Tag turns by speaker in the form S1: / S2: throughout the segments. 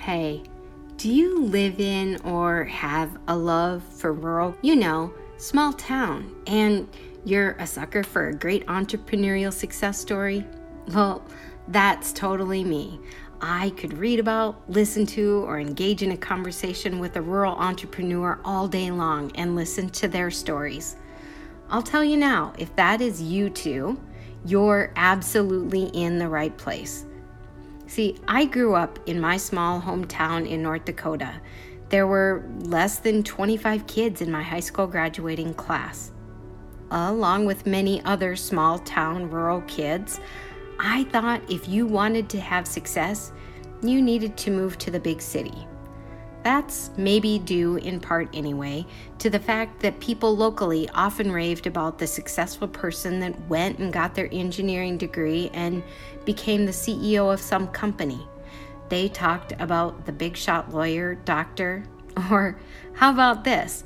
S1: Hey, do you live in or have a love for rural, you know, small town, and you're a sucker for a great entrepreneurial success story? Well, that's totally me. I could read about, listen to, or engage in a conversation with a rural entrepreneur all day long and listen to their stories. I'll tell you now, if that is you too, you're absolutely in the right place. See, I grew up in my small hometown in North Dakota. There were less than 25 kids in my high school graduating class. Along with many other small town rural kids, I thought if you wanted to have success, you needed to move to the big city. That's maybe due in part anyway to the fact that people locally often raved about the successful person that went and got their engineering degree and became the CEO of some company. They talked about the big shot lawyer, doctor, or how about this?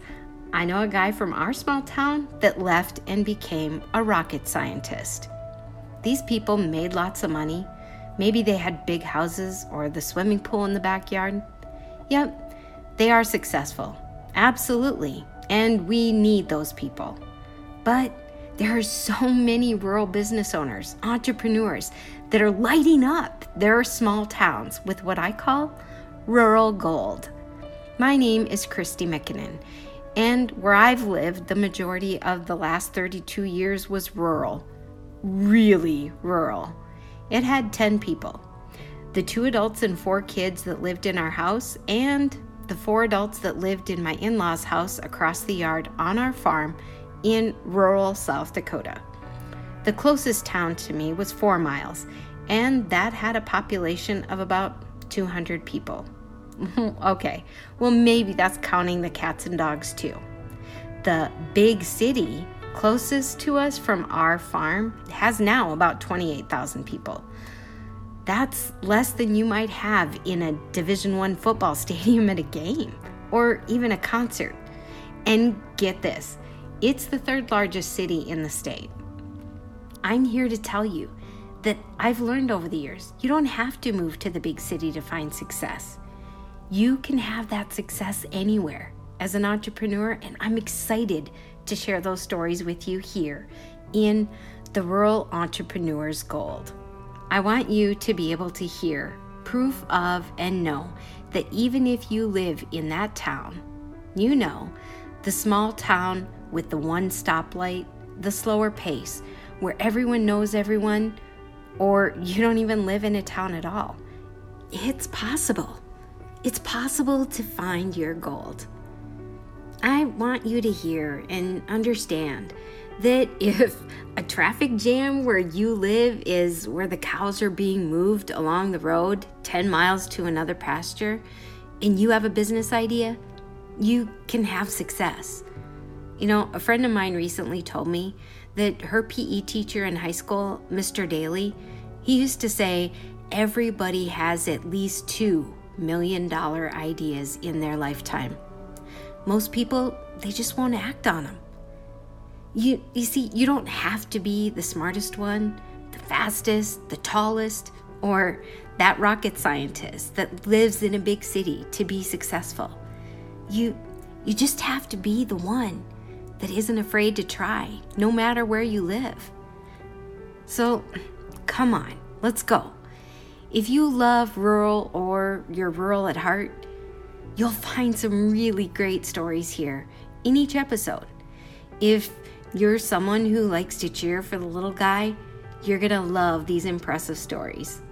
S1: I know a guy from our small town that left and became a rocket scientist. These people made lots of money. Maybe they had big houses or the swimming pool in the backyard. Yep, they are successful. Absolutely. And we need those people. But there are so many rural business owners, entrepreneurs that are lighting up their small towns with what I call rural gold. My name is Krysti Mikkonen, and where I've lived the majority of the last 32 years was rural really rural. It had 10 people the two adults and four kids that lived in our house, and the four adults that lived in my in law's house across the yard on our farm in rural South Dakota. The closest town to me was four miles, and that had a population of about 200 people. okay, well, maybe that's counting the cats and dogs too. The big city closest to us from our farm has now about 28,000 people. That's less than you might have in a Division 1 football stadium at a game or even a concert. And get this, it's the third largest city in the state. I'm here to tell you that I've learned over the years, you don't have to move to the big city to find success. You can have that success anywhere as an entrepreneur, and I'm excited to share those stories with you here in the Rural Entrepreneur's Gold. I want you to be able to hear proof of and know that even if you live in that town, you know the small town with the one stoplight, the slower pace, where everyone knows everyone, or you don't even live in a town at all. It's possible. It's possible to find your gold. I want you to hear and understand that if a traffic jam where you live is where the cows are being moved along the road 10 miles to another pasture, and you have a business idea, you can have success. You know, a friend of mine recently told me that her PE teacher in high school, Mr. Daly, he used to say everybody has at least two million dollar ideas in their lifetime. Most people, they just won't act on them. You, you see, you don't have to be the smartest one, the fastest, the tallest, or that rocket scientist that lives in a big city to be successful. You, you just have to be the one that isn't afraid to try, no matter where you live. So, come on, let's go. If you love rural or you're rural at heart, You'll find some really great stories here in each episode. If you're someone who likes to cheer for the little guy, you're gonna love these impressive stories.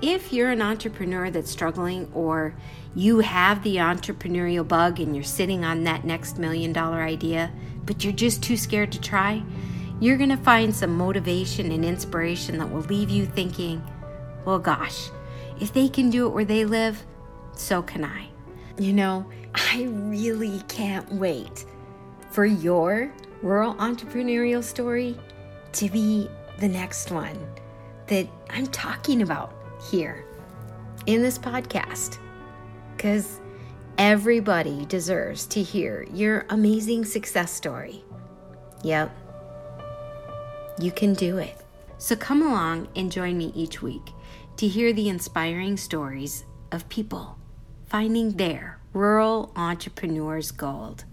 S1: If you're an entrepreneur that's struggling or you have the entrepreneurial bug and you're sitting on that next million dollar idea, but you're just too scared to try, you're gonna find some motivation and inspiration that will leave you thinking, well, gosh, if they can do it where they live, so can I. You know, I really can't wait for your rural entrepreneurial story to be the next one that I'm talking about here in this podcast. Because everybody deserves to hear your amazing success story. Yep, you can do it. So come along and join me each week to hear the inspiring stories of people finding their rural entrepreneurs gold.